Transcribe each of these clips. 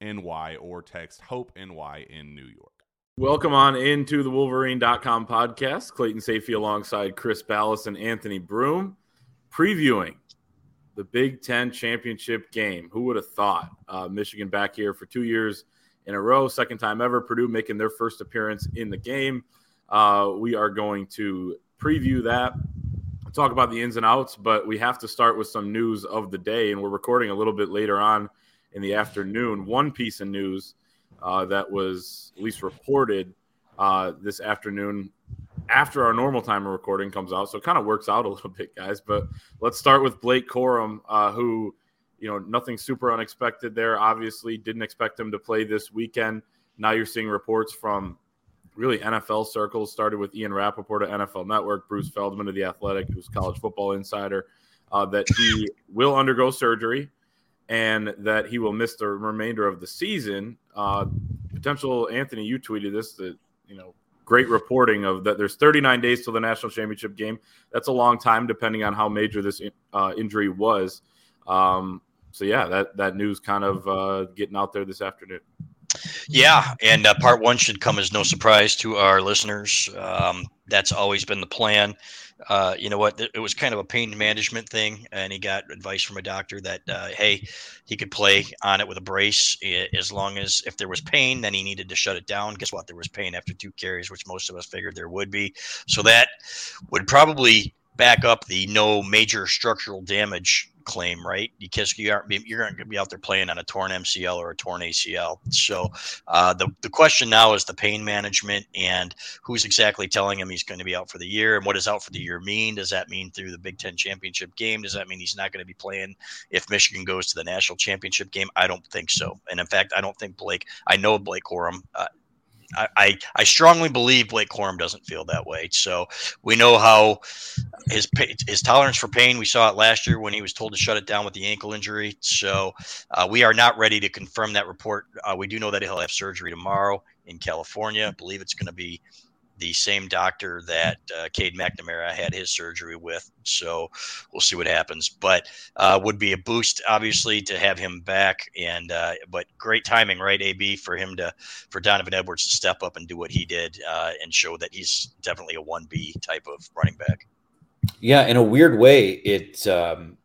NY or text Hope NY in New York. Welcome on into the Wolverine.com podcast. Clayton Sayfie alongside Chris Balas and Anthony Broome previewing the Big Ten championship game. Who would have thought? Uh, Michigan back here for two years in a row, second time ever. Purdue making their first appearance in the game. Uh, we are going to preview that, talk about the ins and outs, but we have to start with some news of the day. And we're recording a little bit later on in the afternoon. One piece of news uh, that was at least reported uh, this afternoon after our normal time of recording comes out. So it kind of works out a little bit, guys. But let's start with Blake Corum, uh, who, you know, nothing super unexpected there. Obviously, didn't expect him to play this weekend. Now you're seeing reports from really NFL circles, started with Ian Rapoport at NFL Network, Bruce Feldman of The Athletic, who's college football insider, uh, that he will undergo surgery and that he will miss the remainder of the season. Uh, potential Anthony, you tweeted this that you know great reporting of that. There's 39 days till the national championship game. That's a long time, depending on how major this uh, injury was. Um, so yeah, that that news kind of uh, getting out there this afternoon. Yeah, and uh, part one should come as no surprise to our listeners. Um, that's always been the plan uh, you know what? It was kind of a pain management thing, and he got advice from a doctor that uh, hey, he could play on it with a brace as long as if there was pain, then he needed to shut it down. Guess what? There was pain after two carries, which most of us figured there would be. So that would probably back up the no major structural damage claim, right? Because you aren't you're going to be out there playing on a torn MCL or a torn ACL. So uh, the the question now is the pain management and who's exactly telling him he's going to be out for the year and what does out for the year mean? Does that mean through the Big Ten championship game? Does that mean he's not going to be playing if Michigan goes to the national championship game? I don't think so. And in fact, I don't think Blake. I know Blake Corum. Uh, I, I, strongly believe Blake Corum doesn't feel that way. So we know how his his tolerance for pain. We saw it last year when he was told to shut it down with the ankle injury. So uh, we are not ready to confirm that report. Uh, we do know that he'll have surgery tomorrow in California. I believe it's going to be the same doctor that uh, Cade McNamara had his surgery with. So we'll see what happens. But uh, would be a boost, obviously, to have him back. And uh, but great timing, right, AB, for him to for Donovan Edwards to step up and do what he did uh, and show that he's definitely a one B type of running back. Yeah, in a weird way, it. Um,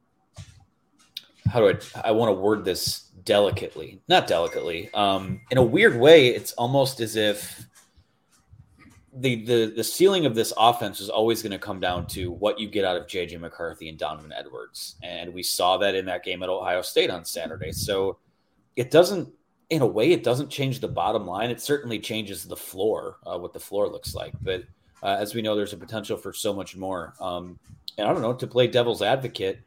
how do I? I want to word this delicately, not delicately. Um, in a weird way, it's almost as if the the the ceiling of this offense is always going to come down to what you get out of JJ McCarthy and Donovan Edwards, and we saw that in that game at Ohio State on Saturday. So it doesn't, in a way, it doesn't change the bottom line. It certainly changes the floor, uh, what the floor looks like. But uh, as we know, there's a potential for so much more. Um, and I don't know to play devil's advocate.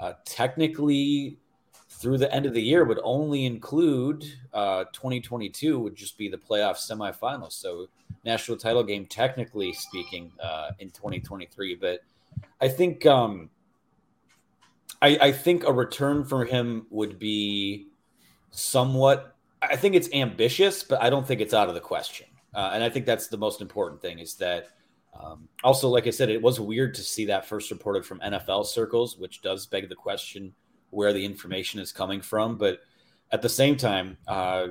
Uh, technically, through the end of the year would only include uh, 2022 would just be the playoff semifinals. So national title game, technically speaking, uh, in 2023. But I think um, I, I think a return for him would be somewhat. I think it's ambitious, but I don't think it's out of the question. Uh, and I think that's the most important thing is that. Um, also, like I said, it was weird to see that first reported from NFL circles, which does beg the question where the information is coming from. But at the same time, uh,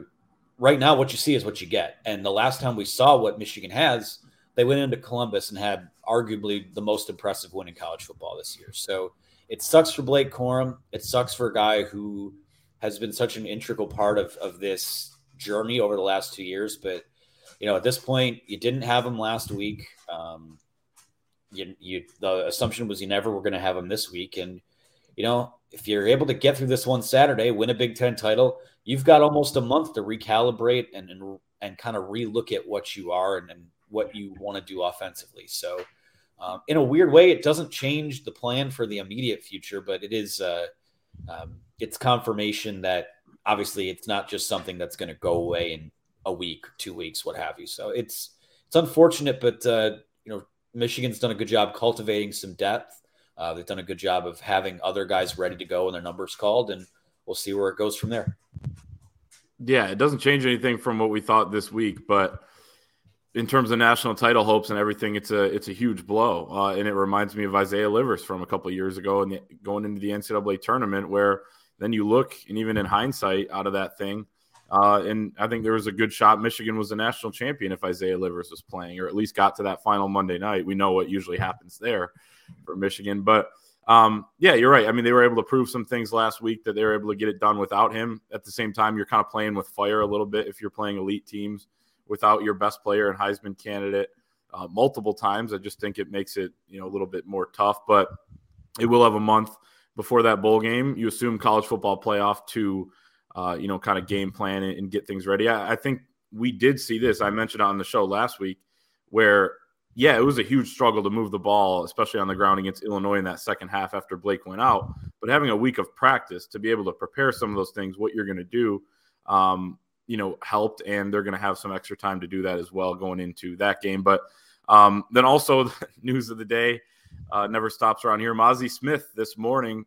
right now, what you see is what you get. And the last time we saw what Michigan has, they went into Columbus and had arguably the most impressive win in college football this year. So it sucks for Blake Corum. It sucks for a guy who has been such an integral part of, of this journey over the last two years. But, you know, at this point, you didn't have him last week. Um, you, you, the assumption was you never were going to have him this week. And, you know, if you're able to get through this one Saturday, win a Big Ten title, you've got almost a month to recalibrate and and, and kind of relook at what you are and, and what you want to do offensively. So, um, in a weird way, it doesn't change the plan for the immediate future, but it is uh, um, it's confirmation that obviously it's not just something that's going to go away in a week, two weeks, what have you. So it's it's unfortunate, but uh, you know Michigan's done a good job cultivating some depth. Uh, they've done a good job of having other guys ready to go when their numbers called, and we'll see where it goes from there. Yeah, it doesn't change anything from what we thought this week, but in terms of national title hopes and everything, it's a it's a huge blow, uh, and it reminds me of Isaiah Livers from a couple years ago and going into the NCAA tournament, where then you look and even in hindsight, out of that thing, uh, and I think there was a good shot Michigan was a national champion if Isaiah Livers was playing, or at least got to that final Monday night. We know what usually happens there for Michigan. But um, yeah, you're right. I mean, they were able to prove some things last week that they were able to get it done without him. At the same time, you're kind of playing with fire a little bit if you're playing elite teams without your best player and Heisman candidate uh, multiple times. I just think it makes it you know a little bit more tough. But it will have a month before that bowl game. You assume college football playoff to uh, you know kind of game plan and, get things ready. I, I think we did see this. I mentioned on the show last week where yeah, it was a huge struggle to move the ball, especially on the ground against Illinois in that second half after Blake went out. But having a week of practice to be able to prepare some of those things, what you're going to do, um, you know, helped, and they're going to have some extra time to do that as well going into that game. But um, then also, the news of the day uh, never stops around here. Mazi Smith this morning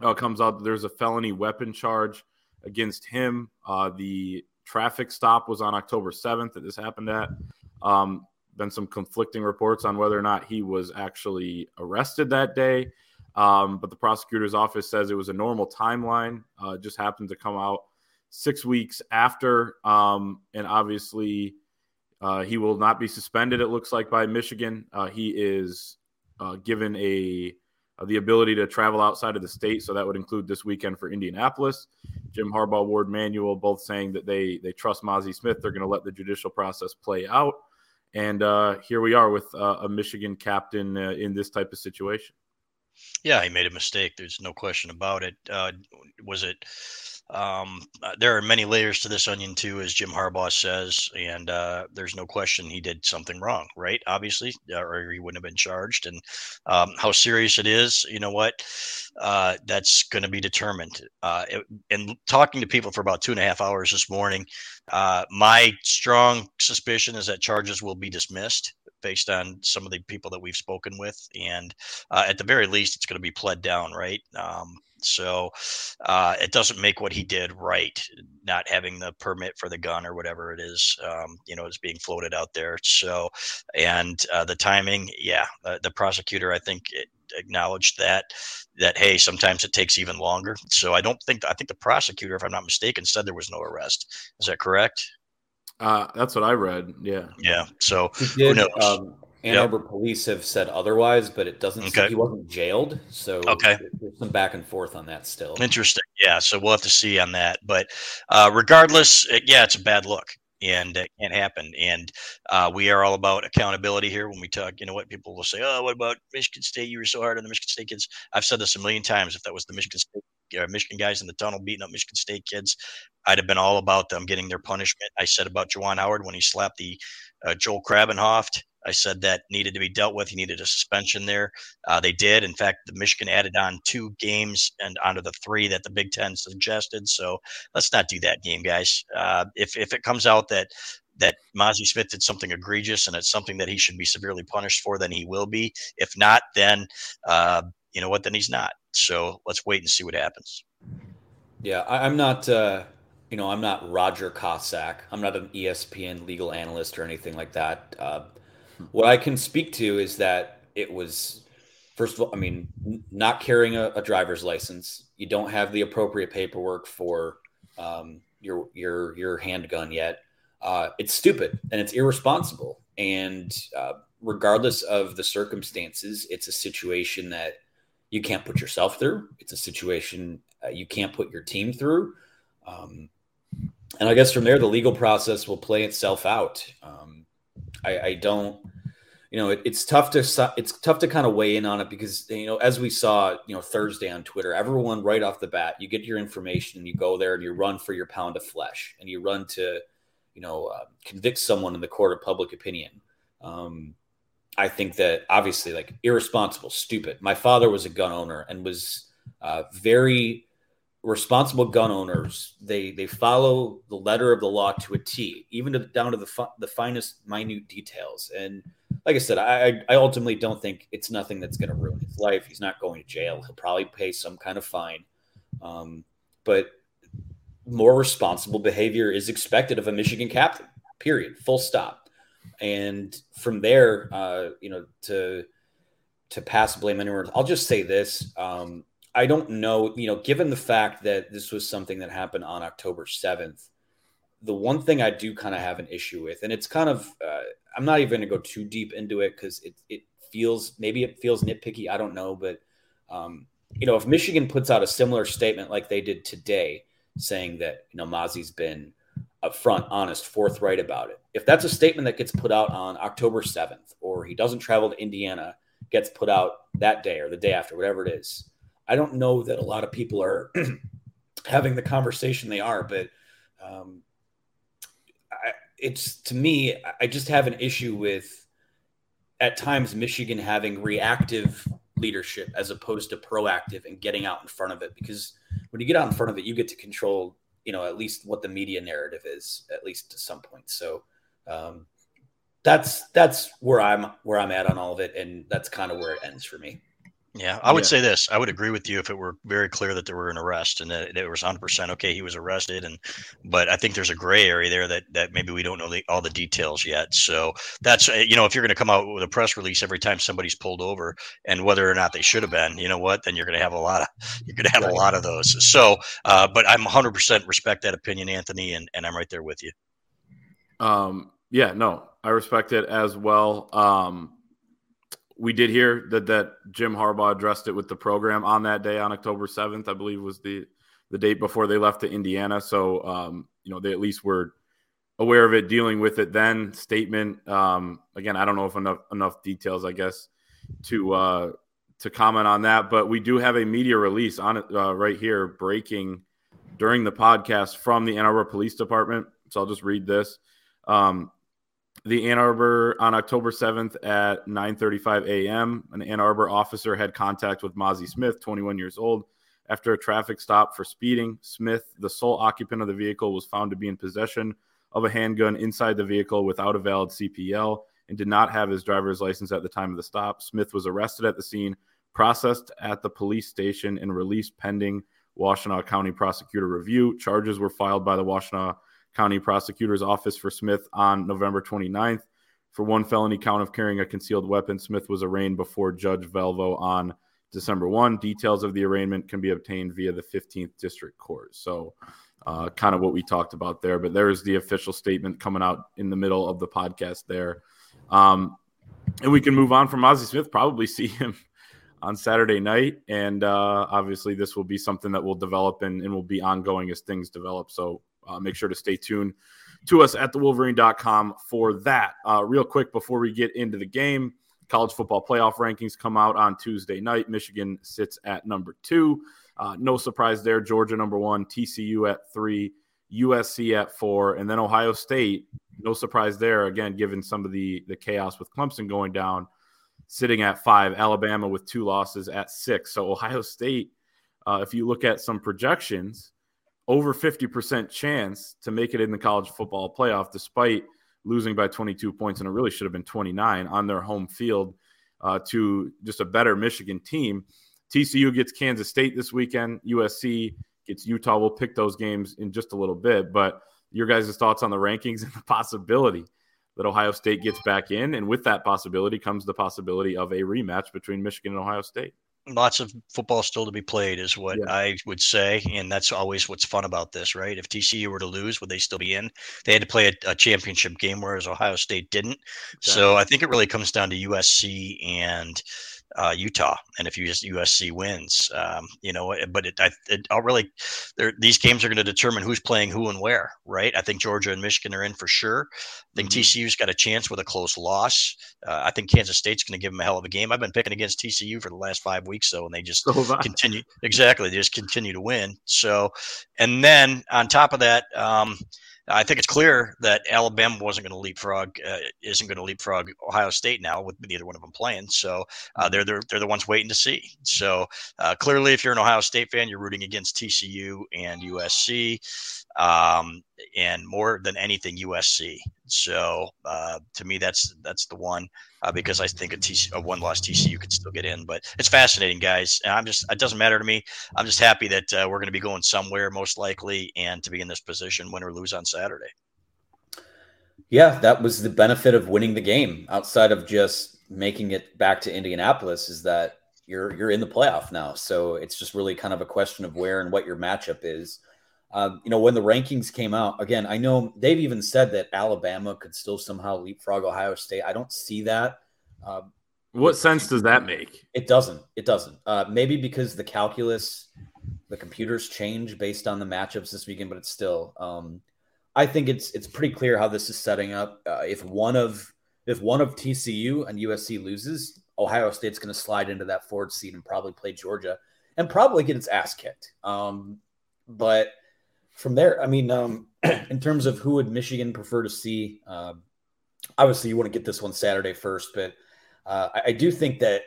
uh, comes out there's a felony weapon charge against him. Uh, the traffic stop was on October 7th that this happened at. Um, been some conflicting reports on whether or not he was actually arrested that day. Um, but the prosecutor's office says it was a normal timeline. Uh, just happened to come out six weeks after. Um, and obviously, uh, he will not be suspended, it looks like, by Michigan. Uh, he is uh, given a uh, the ability to travel outside of the state. So that would include this weekend for Indianapolis. Jim Harbaugh, Ward Manuel, both saying that they they trust Mazi Smith. They're going to let the judicial process play out. And uh, here we are with uh, a Michigan captain uh, in this type of situation. Yeah, he made a mistake. There's no question about it. Uh, was it um, uh, there are many layers to this onion too, as Jim Harbaugh says, and uh, there's no question he did something wrong, right? Obviously, uh, or he wouldn't have been charged. And um, how serious it is, you know what? Uh, that's going to be determined. Uh, it, and talking to people for about two and a half hours this morning, uh, my strong suspicion is that charges will be dismissed based on some of the people that we've spoken with, and at the very least, it's going to be pled down, right? Um, so uh, it doesn't make what he did right, not having the permit for the gun or whatever it is, um, you know, is being floated out there. So, and uh, the timing, yeah, uh, the prosecutor, I think, acknowledged that that hey, sometimes it takes even longer. So I don't think I think the prosecutor, if I'm not mistaken, said there was no arrest. Is that correct? Uh, that's what I read. Yeah. Yeah. So did, who knows? Um, Ann Arbor yep. police have said otherwise, but it doesn't. Okay. he wasn't jailed, so okay. There's some back and forth on that still. Interesting. Yeah, so we'll have to see on that. But uh, regardless, it, yeah, it's a bad look, and it can't happen. And uh, we are all about accountability here. When we talk, you know what people will say, "Oh, what about Michigan State? You were so hard on the Michigan State kids." I've said this a million times. If that was the Michigan State uh, Michigan guys in the tunnel beating up Michigan State kids, I'd have been all about them getting their punishment. I said about Juwan Howard when he slapped the uh, Joel Krabbenhoft. I said that needed to be dealt with. He needed a suspension there. Uh, they did. In fact, the Michigan added on two games and onto the three that the Big Ten suggested. So let's not do that game, guys. Uh, if if it comes out that that Mazi Smith did something egregious and it's something that he should be severely punished for, then he will be. If not, then uh, you know what? Then he's not. So let's wait and see what happens. Yeah, I, am not. Uh, you know, I'm not Roger Cossack. I'm not an ESPN legal analyst or anything like that. Uh, what I can speak to is that it was, first of all, I mean, not carrying a, a driver's license. You don't have the appropriate paperwork for um, your your your handgun yet. Uh, it's stupid and it's irresponsible. And uh, regardless of the circumstances, it's a situation that you can't put yourself through. It's a situation uh, you can't put your team through. Um, and I guess from there, the legal process will play itself out. Um, I, I, don't, you know, it, it's tough to it's tough to kind of weigh in on it because you know, as we saw, you know, Thursday on Twitter, everyone right off the bat, you get your information and you go there and you run for your pound of flesh and you run to, you know, uh, convict someone in the court of public opinion. Um, I think that obviously, like irresponsible, stupid. My father was a gun owner and was uh, very responsible gun owners. They they follow the letter of the law to a T, even to, down to the fu- the finest minute details. And like I said, I I ultimately don't think it's nothing that's going to ruin his life. He's not going to jail. He'll probably pay some kind of fine. Um, but more responsible behavior is expected of a Michigan captain. Period. Full stop and from there, uh, you know, to to pass blame anywhere. I'll just say this: um, I don't know, you know, given the fact that this was something that happened on October seventh, the one thing I do kind of have an issue with, and it's kind of, uh, I'm not even going to go too deep into it because it it feels maybe it feels nitpicky. I don't know, but um, you know, if Michigan puts out a similar statement like they did today, saying that you know Mazi's been upfront, honest, forthright about it. If that's a statement that gets put out on October 7th, or he doesn't travel to Indiana, gets put out that day or the day after, whatever it is, I don't know that a lot of people are having the conversation they are, but um, I, it's to me, I just have an issue with at times Michigan having reactive leadership as opposed to proactive and getting out in front of it because when you get out in front of it, you get to control you know at least what the media narrative is at least to some point. So um, that's that's where i'm where i'm at on all of it and that's kind of where it ends for me yeah, I would yeah. say this. I would agree with you if it were very clear that there were an arrest and that it was 100% okay. He was arrested, and but I think there's a gray area there that that maybe we don't know the, all the details yet. So that's uh, you know if you're going to come out with a press release every time somebody's pulled over and whether or not they should have been, you know what? Then you're going to have a lot of you're going to have right. a lot of those. So, uh, but I'm 100% respect that opinion, Anthony, and and I'm right there with you. Um. Yeah. No, I respect it as well. Um we did hear that that Jim Harbaugh addressed it with the program on that day on October 7th, I believe was the the date before they left to Indiana. So um, you know, they at least were aware of it, dealing with it then. Statement. Um, again, I don't know if enough enough details, I guess, to uh to comment on that, but we do have a media release on it uh, right here breaking during the podcast from the Ann Arbor Police Department. So I'll just read this. Um, the Ann Arbor on October 7th at 9:35 a.m. An Ann Arbor officer had contact with Mazi Smith, 21 years old, after a traffic stop for speeding. Smith, the sole occupant of the vehicle, was found to be in possession of a handgun inside the vehicle without a valid CPL and did not have his driver's license at the time of the stop. Smith was arrested at the scene, processed at the police station, and released pending Washtenaw County prosecutor review. Charges were filed by the Washtenaw County Prosecutor's Office for Smith on November 29th. For one felony count of carrying a concealed weapon, Smith was arraigned before Judge Velvo on December 1. Details of the arraignment can be obtained via the 15th District Court. So, uh, kind of what we talked about there. But there is the official statement coming out in the middle of the podcast there. Um, and we can move on from Mazi Smith, probably see him on Saturday night. And uh, obviously, this will be something that will develop and, and will be ongoing as things develop. So, uh, make sure to stay tuned to us at thewolverine.com for that. Uh, real quick before we get into the game, college football playoff rankings come out on Tuesday night. Michigan sits at number two. Uh, no surprise there. Georgia number one, TCU at three, USC at four, and then Ohio State. No surprise there. Again, given some of the the chaos with Clemson going down, sitting at five. Alabama with two losses at six. So Ohio State, uh, if you look at some projections, over 50% chance to make it in the college football playoff, despite losing by 22 points, and it really should have been 29 on their home field uh, to just a better Michigan team. TCU gets Kansas State this weekend. USC gets Utah. We'll pick those games in just a little bit. But your guys' thoughts on the rankings and the possibility that Ohio State gets back in. And with that possibility comes the possibility of a rematch between Michigan and Ohio State lots of football still to be played is what yeah. I would say, and that's always what's fun about this, right? If TCU were to lose, would they still be in? They had to play a, a championship game, whereas Ohio State didn't. Exactly. So I think it really comes down to USC and uh, Utah, and if you just USC wins, um, you know, but it, I, it, I'll really, these games are going to determine who's playing who and where, right? I think Georgia and Michigan are in for sure. I think mm-hmm. TCU's got a chance with a close loss. Uh, I think Kansas State's going to give them a hell of a game. I've been picking against TCU for the last five weeks, though, and they just so continue. Exactly, they just continue to win. So, and then on top of that. Um, I think it's clear that Alabama wasn't going to leapfrog, uh, isn't going to leapfrog Ohio State now with neither one of them playing. So uh, they're, they're they're the ones waiting to see. So uh, clearly, if you're an Ohio State fan, you're rooting against TCU and USC um, and more than anything USC. So uh, to me, that's that's the one uh, because I think a, TC, a one loss TCU could still get in. But it's fascinating, guys. And I'm just it doesn't matter to me. I'm just happy that uh, we're going to be going somewhere most likely, and to be in this position, win or lose on Saturday. Yeah, that was the benefit of winning the game. Outside of just making it back to Indianapolis, is that you're you're in the playoff now. So it's just really kind of a question of where and what your matchup is. Um, you know, when the rankings came out, again, I know they've even said that Alabama could still somehow leapfrog Ohio State. I don't see that. Uh, what sense does that make? It doesn't. It doesn't. Uh, maybe because the calculus, the computers change based on the matchups this weekend, but it's still. Um, I think it's it's pretty clear how this is setting up. Uh, if one of if one of TCU and USC loses, Ohio State's going to slide into that fourth seed and probably play Georgia and probably get its ass kicked. Um, but from there, I mean, um, in terms of who would Michigan prefer to see, uh, obviously you want to get this one Saturday first, but uh, I, I, do think that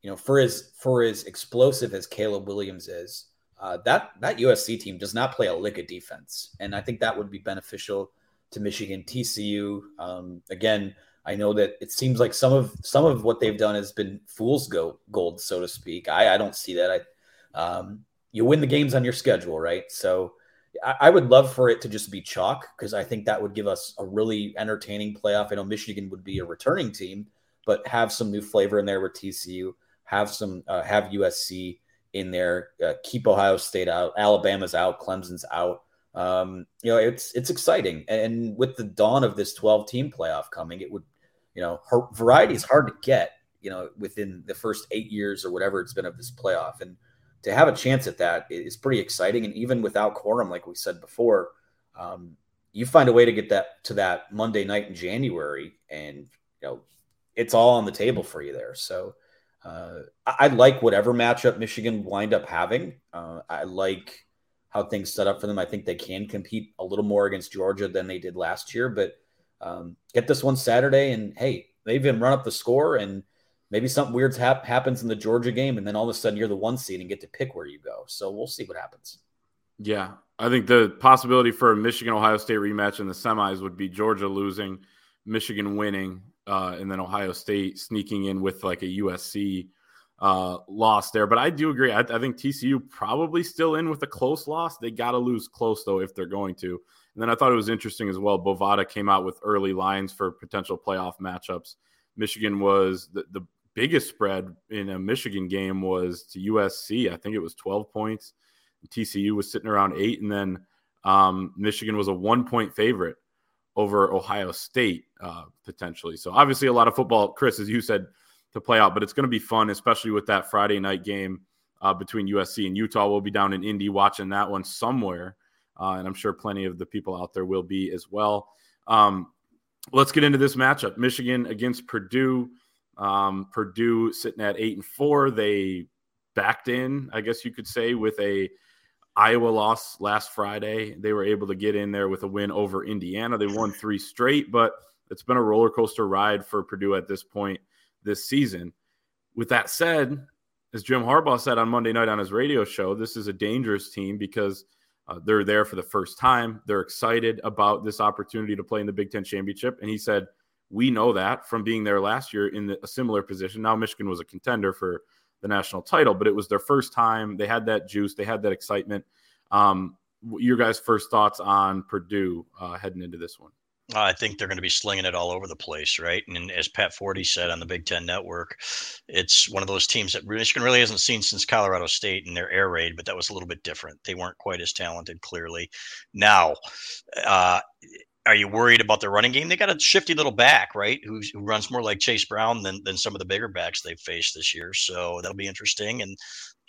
you know for as for as explosive as Caleb Williams is, uh, that that USC team does not play a lick of defense, and I think that would be beneficial to Michigan. TCU um, again. I know that it seems like some of some of what they've done has been fool's go, gold, so to speak. I, I don't see that. I um, you win the games on your schedule, right? So I would love for it to just be chalk because I think that would give us a really entertaining playoff. I know Michigan would be a returning team, but have some new flavor in there with TCU, have some uh, have USC in there, uh, keep Ohio State out, Alabama's out, Clemson's out. Um, you know, it's it's exciting, and with the dawn of this 12 team playoff coming, it would, you know, variety is hard to get. You know, within the first eight years or whatever it's been of this playoff, and to have a chance at that is pretty exciting. And even without Corum, like we said before, um, you find a way to get that to that Monday night in January, and you know it's all on the table for you there. So uh, I, I, like whatever matchup Michigan wind up having. Uh, I like how things set up for them. I think they can compete a little more against Georgia than they did last year. But um, get this one Saturday, and hey, they even run up the score and maybe something weird hap- happens in the Georgia game, and then all of a sudden you're the one seed and get to pick where you go. So we'll see what happens. Yeah, I think the possibility for a Michigan Ohio State rematch in the semis would be Georgia losing, Michigan winning, uh, and then Ohio State sneaking in with like a USC uh, loss there. But I do agree. I, I, think TCU probably still in with a close loss. They got to lose close though if they're going to. And then I thought it was interesting as well. Bovada came out with early lines for potential playoff matchups. Michigan was the, the biggest spread in a Michigan game was to USC. I think it was 12 points. TCU was sitting around eight, and then um, Michigan was a one point favorite over Ohio State uh, potentially. So obviously a lot of football, Chris, as you said, to play out, but it's going to be fun, especially with that Friday night game uh, between USC and Utah. We'll be down in Indy watching that one somewhere uh, and I'm sure plenty of the people out there will be as well. Um, let's get into this matchup: Michigan against Purdue. Um, Purdue sitting at eight and four. They backed in, I guess you could say, with a Iowa loss last Friday. They were able to get in there with a win over Indiana. They won three straight, but it's been a roller coaster ride for Purdue at this point this season. With that said, as Jim Harbaugh said on Monday night on his radio show, this is a dangerous team because uh, they're there for the first time. They're excited about this opportunity to play in the Big Ten championship. And he said, We know that from being there last year in a similar position. Now, Michigan was a contender for the national title, but it was their first time. They had that juice, they had that excitement. Um, your guys' first thoughts on Purdue uh, heading into this one? I think they're going to be slinging it all over the place, right? And as Pat Forde said on the Big Ten Network, it's one of those teams that Michigan really hasn't seen since Colorado State in their air raid, but that was a little bit different. They weren't quite as talented, clearly. Now, uh, are you worried about the running game? They got a shifty little back, right? Who's, who runs more like Chase Brown than, than some of the bigger backs they've faced this year. So that'll be interesting. And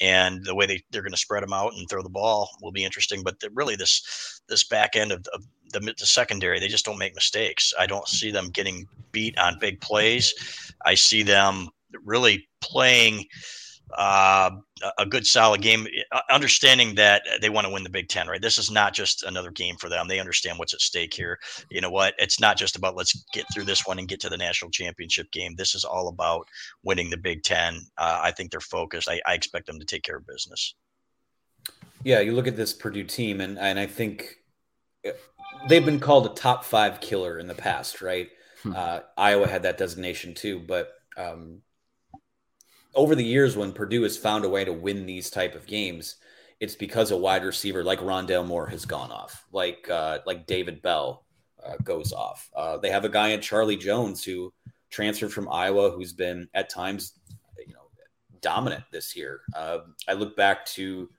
and the way they, they're going to spread them out and throw the ball will be interesting. But the, really, this this back end of, of the, the, secondary, they just don't make mistakes. I don't see them getting beat on big plays. I see them really playing uh, a good solid game, uh, understanding that they want to win the Big Ten. Right, this is not just another game for them. They understand what's at stake here. You know what? It's not just about let's get through this one and get to the national championship game. This is all about winning the Big Ten. Uh, I think they're focused. I, I expect them to take care of business. Yeah, you look at this Purdue team, and and I think uh, they've been called a top five killer in the past, right? Hmm. Uh, Iowa had that designation too, but um, over the years when Purdue has found a way to win these type of games, it's because a wide receiver like Rondale Moore has gone off, like uh, like David Bell uh, goes off. Uh, they have a guy in Charlie Jones who transferred from Iowa, who's been at times, you know, dominant this year. Uh, I look back to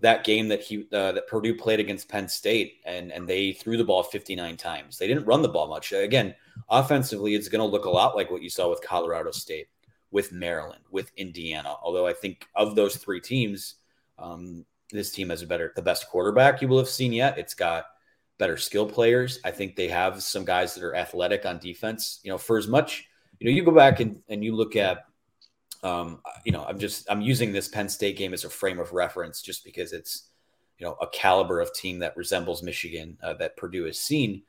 that game that he uh, that Purdue played against Penn State, and and they threw the ball 59 times. They didn't run the ball much. Again, offensively, it's going to look a lot like what you saw with Colorado State with Maryland, with Indiana. Although I think of those three teams, um, this team has a better, the best quarterback you will have seen yet. It's got better skill players. I think they have some guys that are athletic on defense. You know, for as much, you know, you go back and, and you look at, um, you know, I'm just I'm using this Penn State game as a frame of reference just because it's, you know, a caliber of team that resembles Michigan uh, that Purdue has seen.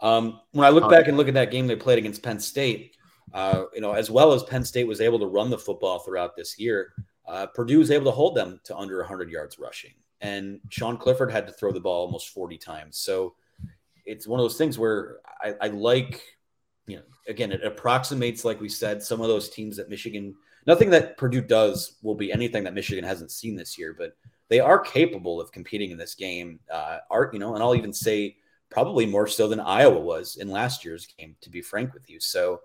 Um, when I look back and look at that game they played against Penn State, uh, you know, as well as Penn State was able to run the football throughout this year, uh, Purdue was able to hold them to under 100 yards rushing. And Sean Clifford had to throw the ball almost 40 times. So it's one of those things where I, I like, you know, again, it approximates, like we said, some of those teams that Michigan, nothing that Purdue does will be anything that Michigan hasn't seen this year, but they are capable of competing in this game. Uh, art, you know, and I'll even say probably more so than Iowa was in last year's game, to be frank with you. So,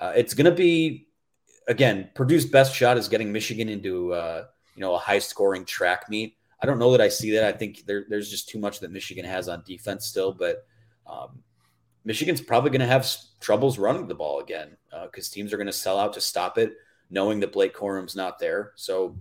uh, it's going to be again Purdue's best shot is getting Michigan into uh, you know a high scoring track meet. I don't know that I see that. I think there, there's just too much that Michigan has on defense still, but um, Michigan's probably going to have troubles running the ball again because uh, teams are going to sell out to stop it, knowing that Blake Corum's not there. So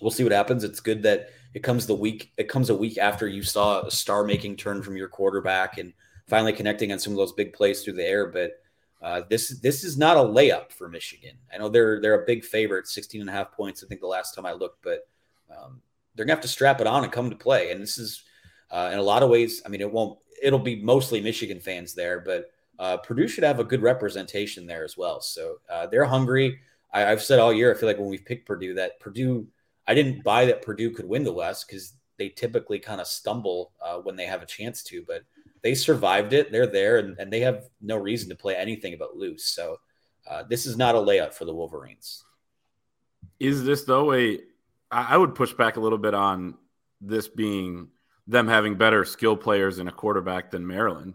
we'll see what happens. It's good that it comes the week. It comes a week after you saw a star making turn from your quarterback and finally connecting on some of those big plays through the air. But uh, this this is not a layup for Michigan. I know they're they're a big favorite, 16 and a half points. I think the last time I looked, but um, they're gonna have to strap it on and come to play. And this is uh, in a lot of ways. I mean, it won't. It'll be mostly Michigan fans there, but uh, Purdue should have a good representation there as well. So uh, they're hungry. I, have said all year. I feel like when we've picked Purdue, that Purdue. I didn't buy that Purdue could win the West because they typically kind of stumble uh, when they have a chance to, but they survived it. They're there, and, and they have no reason to play anything but loose. So uh, this is not a layup for the Wolverines. Is this though a? I would push back a little bit on this being them having better skill players in a quarterback than Maryland.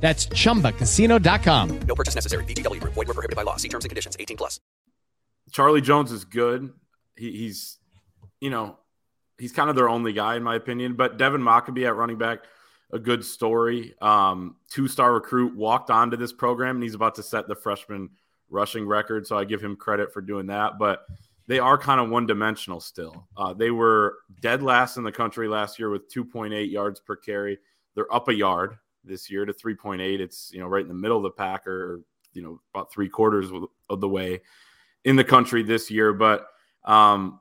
That's chumbacasino.com. No purchase necessary. VGW Group. Void were prohibited by law. See terms and conditions. 18 plus. Charlie Jones is good. He, he's, you know, he's kind of their only guy in my opinion. But Devin Mockobee at running back, a good story. Um, Two star recruit walked onto this program, and he's about to set the freshman rushing record. So I give him credit for doing that. But they are kind of one dimensional still. Uh, they were dead last in the country last year with 2.8 yards per carry. They're up a yard this year to 3.8. It's you know right in the middle of the pack, or you know about three quarters of the way in the country this year. But um,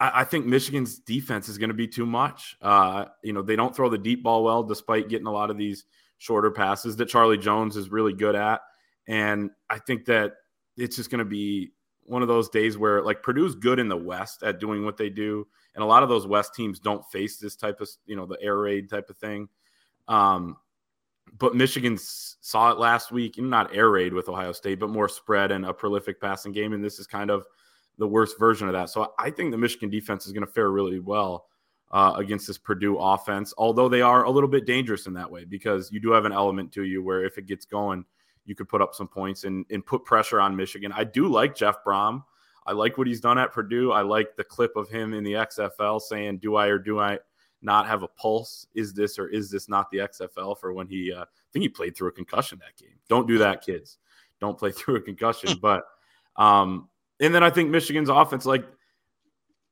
I, think Michigan's defense is going to be too much. Uh, you know they don't throw the deep ball well, despite getting a lot of these shorter passes that Charlie Jones is really good at. And I think that it's just going to be one of those days where like Purdue's good in the West at doing what they do, and a lot of those West teams don't face this type of you know the air raid type of thing. Um, but Michigan saw it last week, not air raid with Ohio State, but more spread and a prolific passing game. And this is kind of the worst version of that. So I think the Michigan defense is going to fare really well uh, against this Purdue offense, although they are a little bit dangerous in that way because you do have an element to you where if it gets going, you could put up some points and, and put pressure on Michigan. I do like Jeff Brohm. I like what he's done at Purdue. I like the clip of him in the XFL saying, Do I or do I not have a pulse? Is this or is this not the XFL for when he, uh, I think he played through a concussion that game. Don't do that, kids. Don't play through a concussion. but, um, and then I think Michigan's offense, like,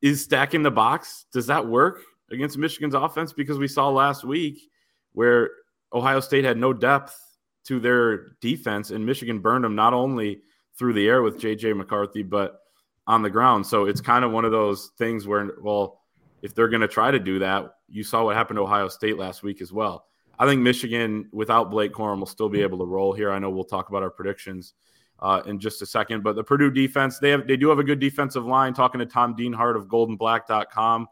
is stacking the box. Does that work against Michigan's offense? Because we saw last week where Ohio State had no depth to their defense and Michigan burned them not only through the air with JJ McCarthy, but on the ground. So it's kind of one of those things where, well, if they're going to try to do that, you saw what happened to Ohio State last week as well. I think Michigan, without Blake Corum, will still be able to roll here. I know we'll talk about our predictions uh, in just a second, but the Purdue defense, they have they do have a good defensive line. Talking to Tom Dienhart of GoldenBlack.com,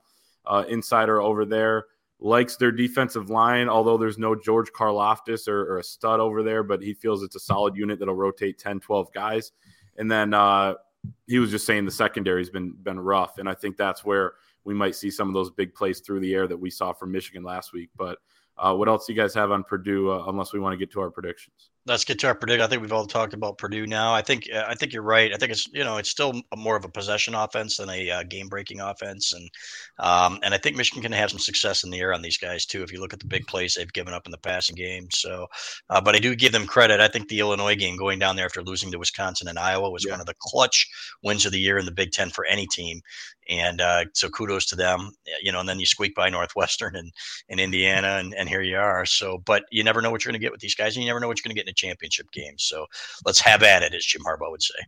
uh, insider over there, likes their defensive line. Although there's no George Karlaftis or, or, a stud over there, but he feels it's a solid unit that'll rotate 10, 12 guys. And then uh, he was just saying the secondary's been been rough, and I think that's where we might see some of those big plays through the air that we saw from Michigan last week. But uh, what else do you guys have on Purdue? Uh, unless we want to get to our predictions. Let's get to our predict. I think we've all talked about Purdue now. I think I think you're right. I think it's you know it's still more of a possession offense than a uh, game breaking offense, and um, and I think Michigan can have some success in the air on these guys too. If you look at the big plays they've given up in the passing game, so uh, but I do give them credit. I think the Illinois game going down there after losing to Wisconsin and Iowa was yeah. one of the clutch wins of the year in the Big Ten for any team, and uh, so kudos to them. You know, and then you squeak by Northwestern and, and Indiana, and, and here you are. So, but you never know what you're going to get with these guys, and you never know what you're going to get in a championship games. So let's have at it, as Jim Harbaugh would say.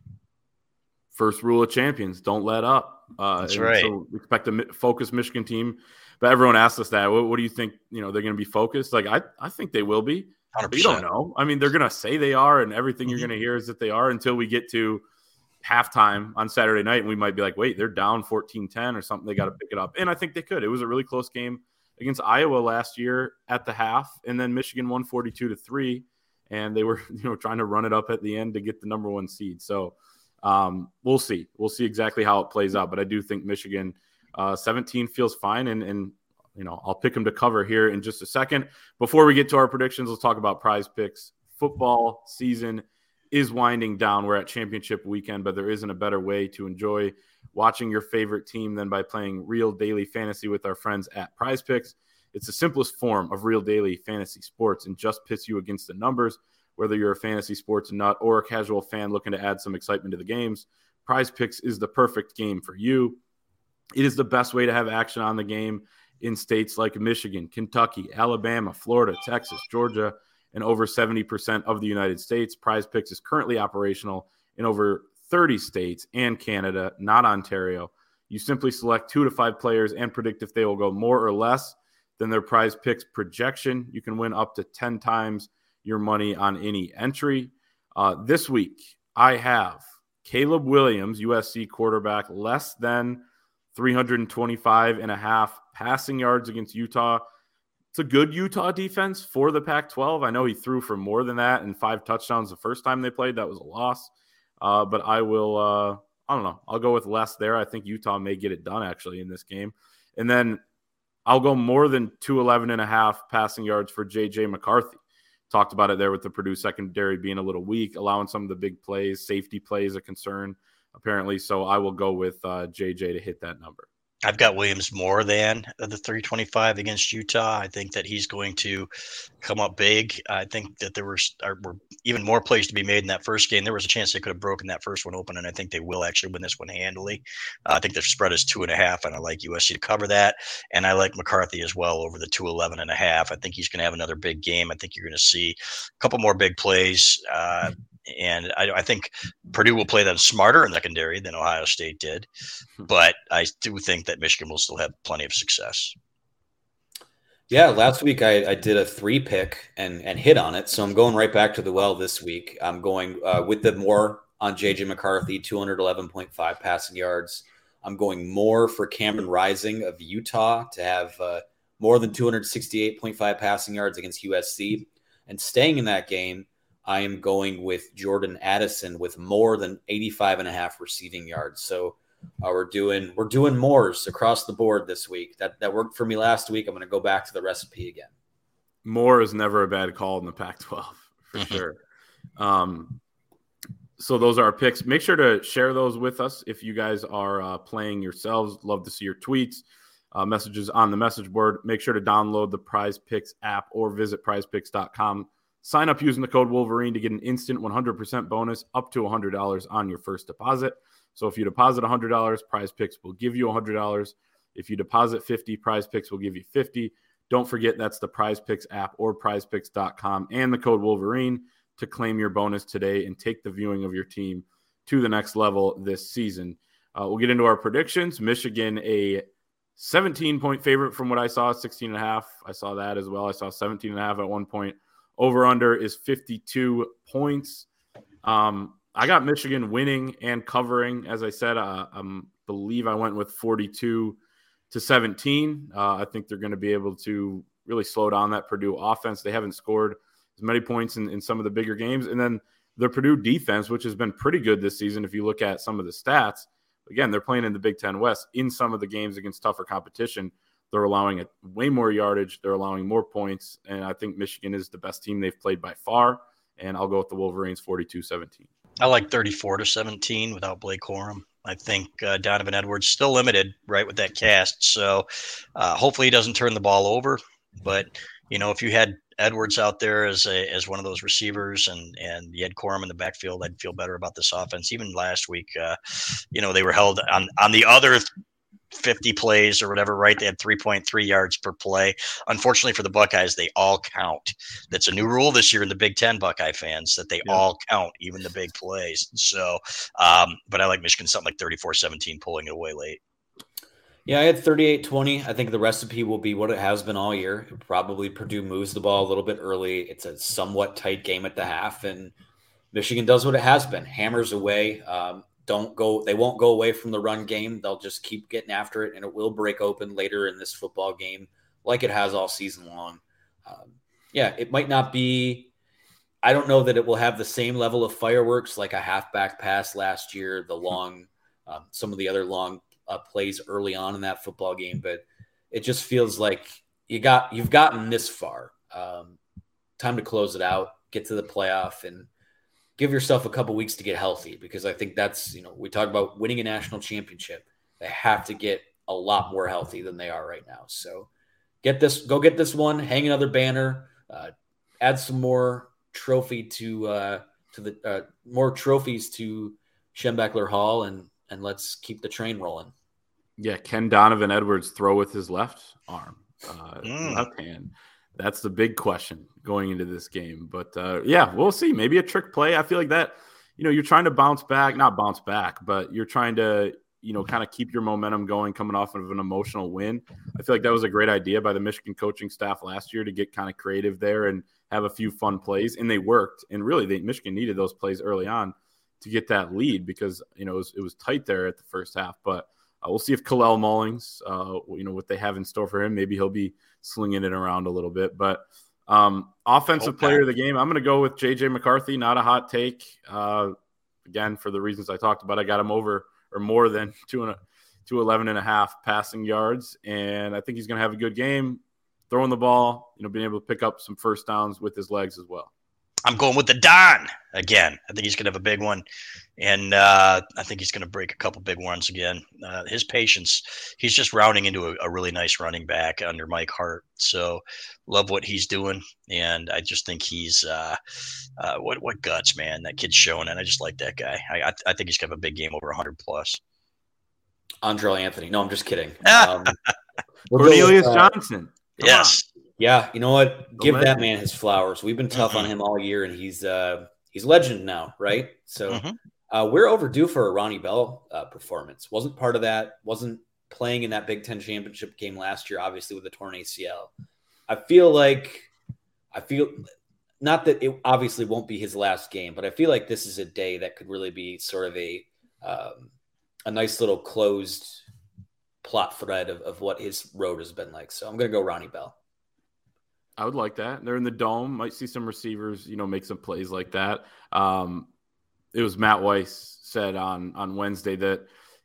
First rule of champions: don't let up. Uh, That's right. So expect a focused Michigan team. But everyone asks us that. What, what do you think? You know, they're going to be focused. Like I, I think they will be. 100%. You don't know. I mean, they're going to say they are, and everything mm-hmm. you're going to hear is that they are until we get to halftime on Saturday night, and we might be like, wait, they're down 14-10 or something. They got to pick it up. And I think they could. It was a really close game against Iowa last year at the half, and then Michigan won 42 to three and they were you know trying to run it up at the end to get the number one seed. So um, we'll see. We'll see exactly how it plays out. But I do think Michigan uh, 17 feels fine, and and you know I'll pick them to cover here in just a second. Before we get to our predictions, let's talk about Prize Picks. Football season is winding down. We're at championship weekend, but there isn't a better way to enjoy watching your favorite team than by playing real daily fantasy with our friends at Prize Picks. It's the simplest form of real daily fantasy sports and just pits you against the numbers. Whether you're a fantasy sports nut or a casual fan looking to add some excitement to the games, Prize Picks is the perfect game for you. It is the best way to have action on the game in states like Michigan, Kentucky, Alabama, Florida, Texas, Georgia, and over 70% of the United States. Prize Picks is currently operational in over 30 states and Canada, not Ontario. You simply select two to five players and predict if they will go more or less than their prize picks projection. You can win up to 10 times your money on any entry. Uh, this week, I have Caleb Williams, USC quarterback, less than 325 and a half passing yards against Utah. It's a good Utah defense for the Pac 12. I know he threw for more than that and five touchdowns the first time they played. That was a loss. Uh, but I will, uh, I don't know. I'll go with less there. I think Utah may get it done actually in this game. And then I'll go more than 211 and a half passing yards for JJ McCarthy. Talked about it there with the Purdue secondary being a little weak, allowing some of the big plays, safety plays a concern apparently. So I will go with uh, JJ to hit that number. I've got Williams more than the 325 against Utah. I think that he's going to come up big. I think that there were, were even more plays to be made in that first game. There was a chance they could have broken that first one open, and I think they will actually win this one handily. Uh, I think the spread is two and a half, and I like USC to cover that. And I like McCarthy as well over the 211 and a half. I think he's going to have another big game. I think you're going to see a couple more big plays. Uh, and I, I, think Purdue will play them smarter in secondary than Ohio State did, hmm. but I do think that Michigan will still have plenty of success. Yeah, last week I, I did a three pick and and hit on it, so I'm going right back to the well this week. I'm going uh, with the more on JJ McCarthy, 211.5 passing yards. I'm going more for Cameron Rising of Utah to have uh, more than 268.5 passing yards against USC. And staying in that game, I am going with Jordan Addison with more than 85 and a half receiving yards. So uh, we're doing we're doing mores across the board this week. That that worked for me last week. I'm going to go back to the recipe again. More is never a bad call in the Pac-12 for sure. Um, so those are our picks. Make sure to share those with us if you guys are uh, playing yourselves. Love to see your tweets, uh, messages on the message board. Make sure to download the Prize Picks app or visit PrizePicks.com Sign up using the code Wolverine to get an instant 100% bonus up to $100 on your first deposit. So if you deposit $100, Prize Picks will give you $100. If you deposit 50, Prize Picks will give you 50. Don't forget that's the Prize Picks app or prizepicks.com and the code Wolverine to claim your bonus today and take the viewing of your team to the next level this season. Uh, we'll get into our predictions. Michigan, a 17 point favorite from what I saw, 16 and a half. I saw that as well. I saw 17 and a half at one point. Over under is 52 points. Um, I got Michigan winning and covering. As I said, uh, I believe I went with 42 to 17. Uh, I think they're going to be able to really slow down that Purdue offense. They haven't scored as many points in, in some of the bigger games. And then the Purdue defense, which has been pretty good this season, if you look at some of the stats. Again, they're playing in the Big Ten West in some of the games against tougher competition. They're allowing a, way more yardage. They're allowing more points. And I think Michigan is the best team they've played by far. And I'll go with the Wolverines 42 17. I like 34 to 17 without Blake Corum. I think uh, Donovan Edwards still limited, right, with that cast. So uh, hopefully he doesn't turn the ball over. But you know, if you had Edwards out there as a as one of those receivers, and and you had Corum in the backfield, I'd feel better about this offense. Even last week, uh, you know, they were held on on the other 50 plays or whatever, right? They had 3.3 yards per play. Unfortunately for the Buckeyes, they all count. That's a new rule this year in the Big Ten, Buckeye fans, that they yeah. all count, even the big plays. So, um, but I like Michigan something like 34 17 pulling it away late. Yeah, I had 38 20. I think the recipe will be what it has been all year. Probably Purdue moves the ball a little bit early. It's a somewhat tight game at the half, and Michigan does what it has been hammers away. Um, don't go they won't go away from the run game. They'll just keep getting after it and it will break open later in this football game like it has all season long. Um, yeah it might not be i don't know that it will have the same level of fireworks like a halfback pass last year the long um, some of the other long uh, plays early on in that football game but it just feels like you got you've gotten this far. Um, time to close it out get to the playoff and give yourself a couple weeks to get healthy because I think that's, you know, we talk about winning a national championship. They have to get a lot more healthy than they are right now. So get this, go get this one, hang another banner, uh, add some more trophy to, uh, to the, uh, more trophies to Schembechler Hall and, and let's keep the train rolling. Yeah. Can Donovan Edwards throw with his left arm, uh, mm. left hand? That's the big question going into this game. But uh, yeah, we'll see. Maybe a trick play. I feel like that, you know, you're trying to bounce back, not bounce back, but you're trying to, you know, kind of keep your momentum going coming off of an emotional win. I feel like that was a great idea by the Michigan coaching staff last year to get kind of creative there and have a few fun plays. And they worked. And really, they, Michigan needed those plays early on to get that lead because, you know, it was, it was tight there at the first half. But uh, we'll see if Kalel Mullings, uh, you know, what they have in store for him. Maybe he'll be slinging it around a little bit. But um, offensive okay. player of the game, I'm going to go with JJ McCarthy. Not a hot take. Uh, again, for the reasons I talked about, I got him over or more than two and a, two 11 and a half passing yards, and I think he's going to have a good game. throwing the ball, you know, being able to pick up some first downs with his legs as well. I'm going with the Don again. I think he's going to have a big one, and uh, I think he's going to break a couple big ones again. Uh, his patience, he's just rounding into a, a, really nice running back under Mike Hart. So love what he's doing, and I just think he's uh, uh what what guts, man. That kid's showing, and I just like that guy. I I, I think he's going to have a big game over 100 plus. Andrel Anthony. No, I'm just kidding. Um, Cornelius uh, Johnson. Come yes. On. Yeah, you know what? Give that man his flowers. We've been tough on mm-hmm. him all year, and he's uh he's legend now, right? So mm-hmm. uh, we're overdue for a Ronnie Bell uh, performance. Wasn't part of that. Wasn't playing in that Big Ten championship game last year, obviously with the torn ACL. I feel like I feel not that it obviously won't be his last game, but I feel like this is a day that could really be sort of a um, a nice little closed plot thread of, of what his road has been like. So I'm going to go Ronnie Bell. I would like that. They're in the dome. Might see some receivers, you know, make some plays like that. Um, it was Matt Weiss said on on Wednesday that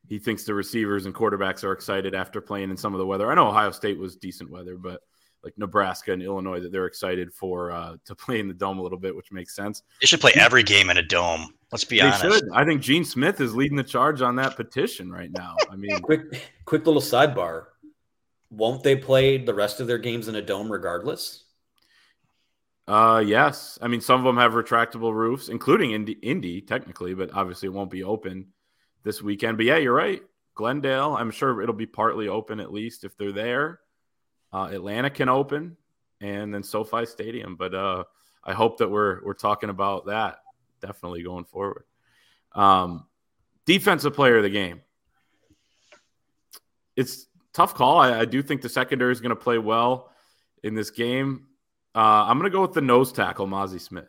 he thinks the receivers and quarterbacks are excited after playing in some of the weather. I know Ohio State was decent weather, but like Nebraska and Illinois, that they're excited for uh, to play in the dome a little bit, which makes sense. They should play every game in a dome. Let's be they honest. Should. I think Gene Smith is leading the charge on that petition right now. I mean, quick, quick little sidebar won't they play the rest of their games in a dome regardless? Uh, yes. I mean, some of them have retractable roofs, including Indy, Indy technically, but obviously it won't be open this weekend. But yeah, you're right. Glendale, I'm sure it'll be partly open at least if they're there. Uh, Atlanta can open, and then SoFi Stadium. But uh, I hope that we're we're talking about that definitely going forward. Um, defensive player of the game. It's tough call. I, I do think the secondary is going to play well in this game. Uh, I'm going to go with the nose tackle, Mazi Smith.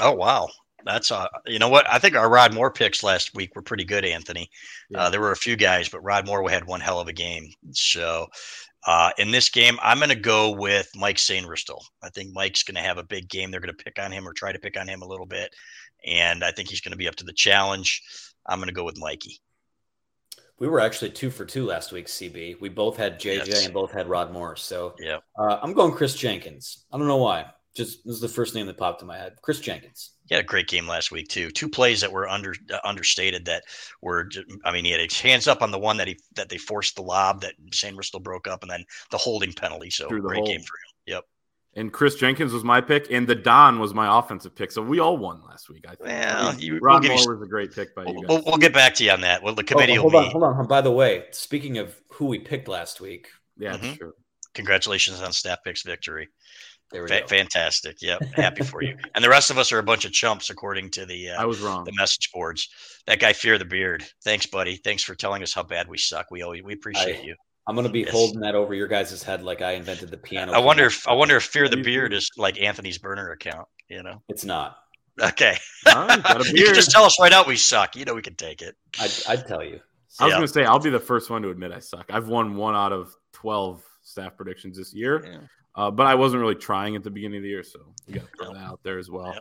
Oh wow, that's uh, you know what? I think our Rod Moore picks last week were pretty good, Anthony. Yeah. Uh, there were a few guys, but Rod Moore had one hell of a game. So uh, in this game, I'm going to go with Mike Sainristil. I think Mike's going to have a big game. They're going to pick on him or try to pick on him a little bit, and I think he's going to be up to the challenge. I'm going to go with Mikey. We were actually two for two last week, CB. We both had JJ yes. and both had Rod Morris. So yeah, uh, I'm going Chris Jenkins. I don't know why. Just this is the first name that popped in my head. Chris Jenkins. He had a great game last week too. Two plays that were under uh, understated. That were, I mean, he had his hands up on the one that he that they forced the lob that Sainristil broke up, and then the holding penalty. So great game for him. Yep. And Chris Jenkins was my pick, and the Don was my offensive pick. So we all won last week. I think. Well, you, Ron we'll Moore was a great pick by you guys. We'll, we'll, get back to you on that. Well, the committee oh, hold will on, hold on. By the way, speaking of who we picked last week, yeah, mm-hmm. sure. Congratulations on Staff Picks victory. Fa- fantastic. Yep. Happy for you. And the rest of us are a bunch of chumps, according to the uh, I was wrong. The message boards. That guy fear the beard. Thanks, buddy. Thanks for telling us how bad we suck. We always we appreciate I, you. I'm gonna be yes. holding that over your guys' head like I invented the piano. I wonder if I wonder if Fear the Beard is like Anthony's burner account. You know, it's not. Okay, you can just tell us right out we suck. You know, we can take it. I'd, I'd tell you. I was gonna say I'll be the first one to admit I suck. I've won one out of twelve staff predictions this year, yeah. uh, but I wasn't really trying at the beginning of the year, so we got to throw that out there as well.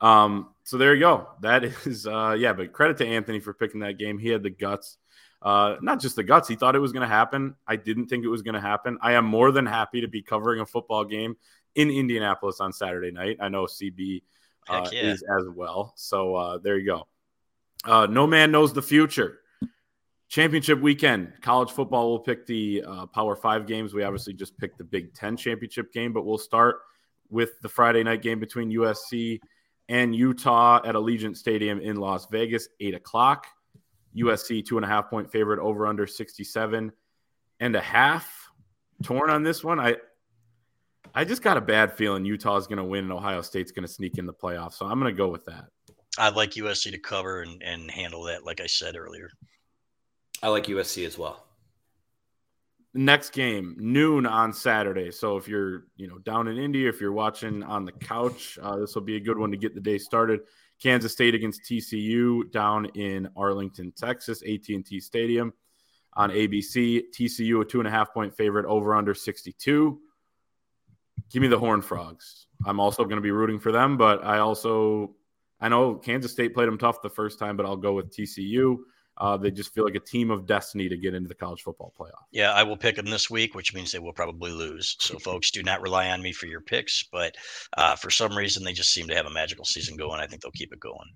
Um, so there you go. That is, uh, yeah. But credit to Anthony for picking that game. He had the guts uh, not just the guts. He thought it was going to happen. I didn't think it was going to happen. I am more than happy to be covering a football game in Indianapolis on Saturday night. I know CB uh, yeah. is as well. So uh, there you go. Uh, no man knows the future. Championship weekend, college football will pick the uh, Power Five games. We obviously just picked the Big Ten championship game, but we'll start with the Friday night game between USC and Utah at Allegiant Stadium in Las Vegas, eight o'clock. USC two and a half point favorite over under 67 and a half. Torn on this one. I I just got a bad feeling Utah's going to win and Ohio State's going to sneak in the playoffs. So I'm going to go with that. I'd like USC to cover and, and handle that, like I said earlier. I like USC as well. Next game, noon on Saturday. So if you're, you know, down in India, if you're watching on the couch, uh, this will be a good one to get the day started. Kansas State against TCU down in Arlington, Texas, AT&T Stadium on ABC. TCU a two and a half point favorite over under 62. Give me the Horn Frogs. I'm also going to be rooting for them, but I also I know Kansas State played them tough the first time, but I'll go with TCU. Uh, they just feel like a team of destiny to get into the college football playoff. Yeah, I will pick them this week, which means they will probably lose. So, folks, do not rely on me for your picks. But uh, for some reason, they just seem to have a magical season going. I think they'll keep it going.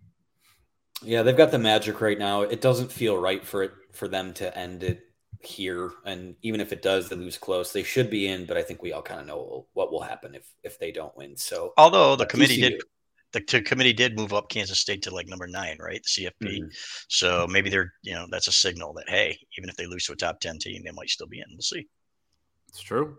Yeah, they've got the magic right now. It doesn't feel right for it for them to end it here, and even if it does, they lose close. They should be in, but I think we all kind of know what will happen if if they don't win. So, although the committee TCU did the, the committee did move up Kansas State to like number nine, right? The CFP. Mhm. So maybe they're you know that's a signal that hey, even if they lose to a top ten team, they might still be in. We'll see. It's true.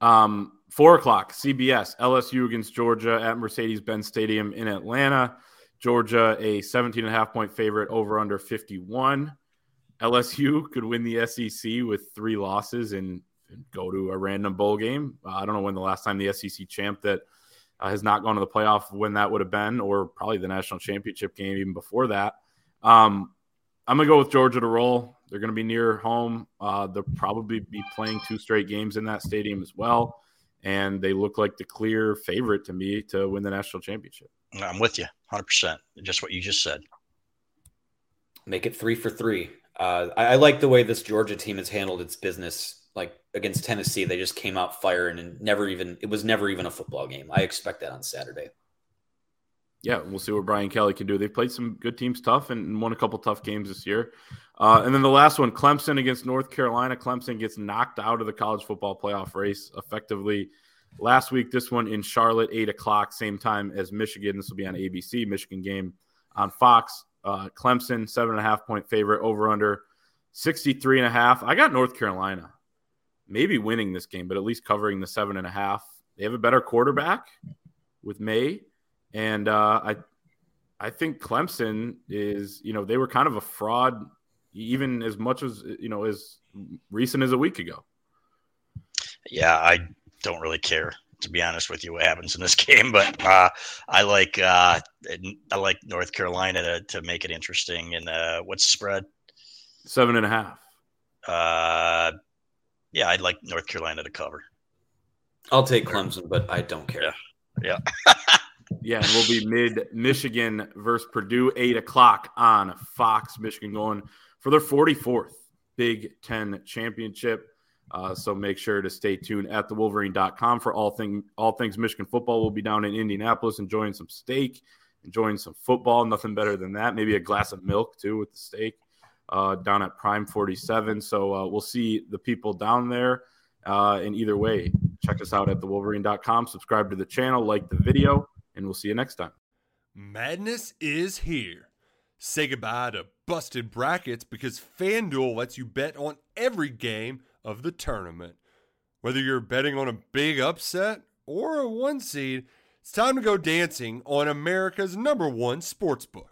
Um, four o'clock, CBS, LSU against Georgia at Mercedes Benz Stadium in Atlanta. Georgia, a 17 and a half point favorite over under 51. LSU could win the SEC with three losses and, and go to a random bowl game. Uh, I don't know when the last time the SEC champ that uh, has not gone to the playoff when that would have been, or probably the national championship game even before that. Um, I'm gonna go with Georgia to roll. They're gonna be near home. Uh, they'll probably be playing two straight games in that stadium as well, and they look like the clear favorite to me to win the national championship. I'm with you, hundred percent. Just what you just said. make it three for three. Uh, I, I like the way this Georgia team has handled its business. Like against Tennessee, they just came out firing and never even it was never even a football game. I expect that on Saturday. yeah, we'll see what Brian Kelly can do. They've played some good teams tough and won a couple tough games this year. Uh, and then the last one, Clemson against North Carolina. Clemson gets knocked out of the college football playoff race effectively last week. This one in Charlotte, 8 o'clock, same time as Michigan. This will be on ABC, Michigan game on Fox. Uh, Clemson, seven and a half point favorite, over under 63 and a half. I got North Carolina maybe winning this game, but at least covering the seven and a half. They have a better quarterback with Maye. And uh, I I think Clemson is, you know, they were kind of a fraud even as much as, you know, as recent as a week ago. Yeah, I don't really care to be honest with you what happens in this game, but uh, I like uh, I like North Carolina to, to make it interesting. And uh, what's the spread? Seven and a half. Uh, yeah, I'd like North Carolina to cover. I'll take Clemson, but I don't care. Yeah. Yeah, and we'll be mid Michigan versus Purdue, eight o'clock on Fox. Michigan going for their 44th Big Ten championship. Uh, so make sure to stay tuned at thewolverine.com for all thing all things Michigan football. We'll be down in Indianapolis enjoying some steak, enjoying some football. Nothing better than that. Maybe a glass of milk too with the steak uh, down at Prime 47. So uh, we'll see the people down there. Uh, and either way, check us out at thewolverine.com. Subscribe to the channel, like the video, and we'll see you next time. Madness is here. Say goodbye to busted brackets because FanDuel lets you bet on every game of the tournament. Whether you're betting on a big upset or a one seed, it's time to go dancing on America's number one sportsbook.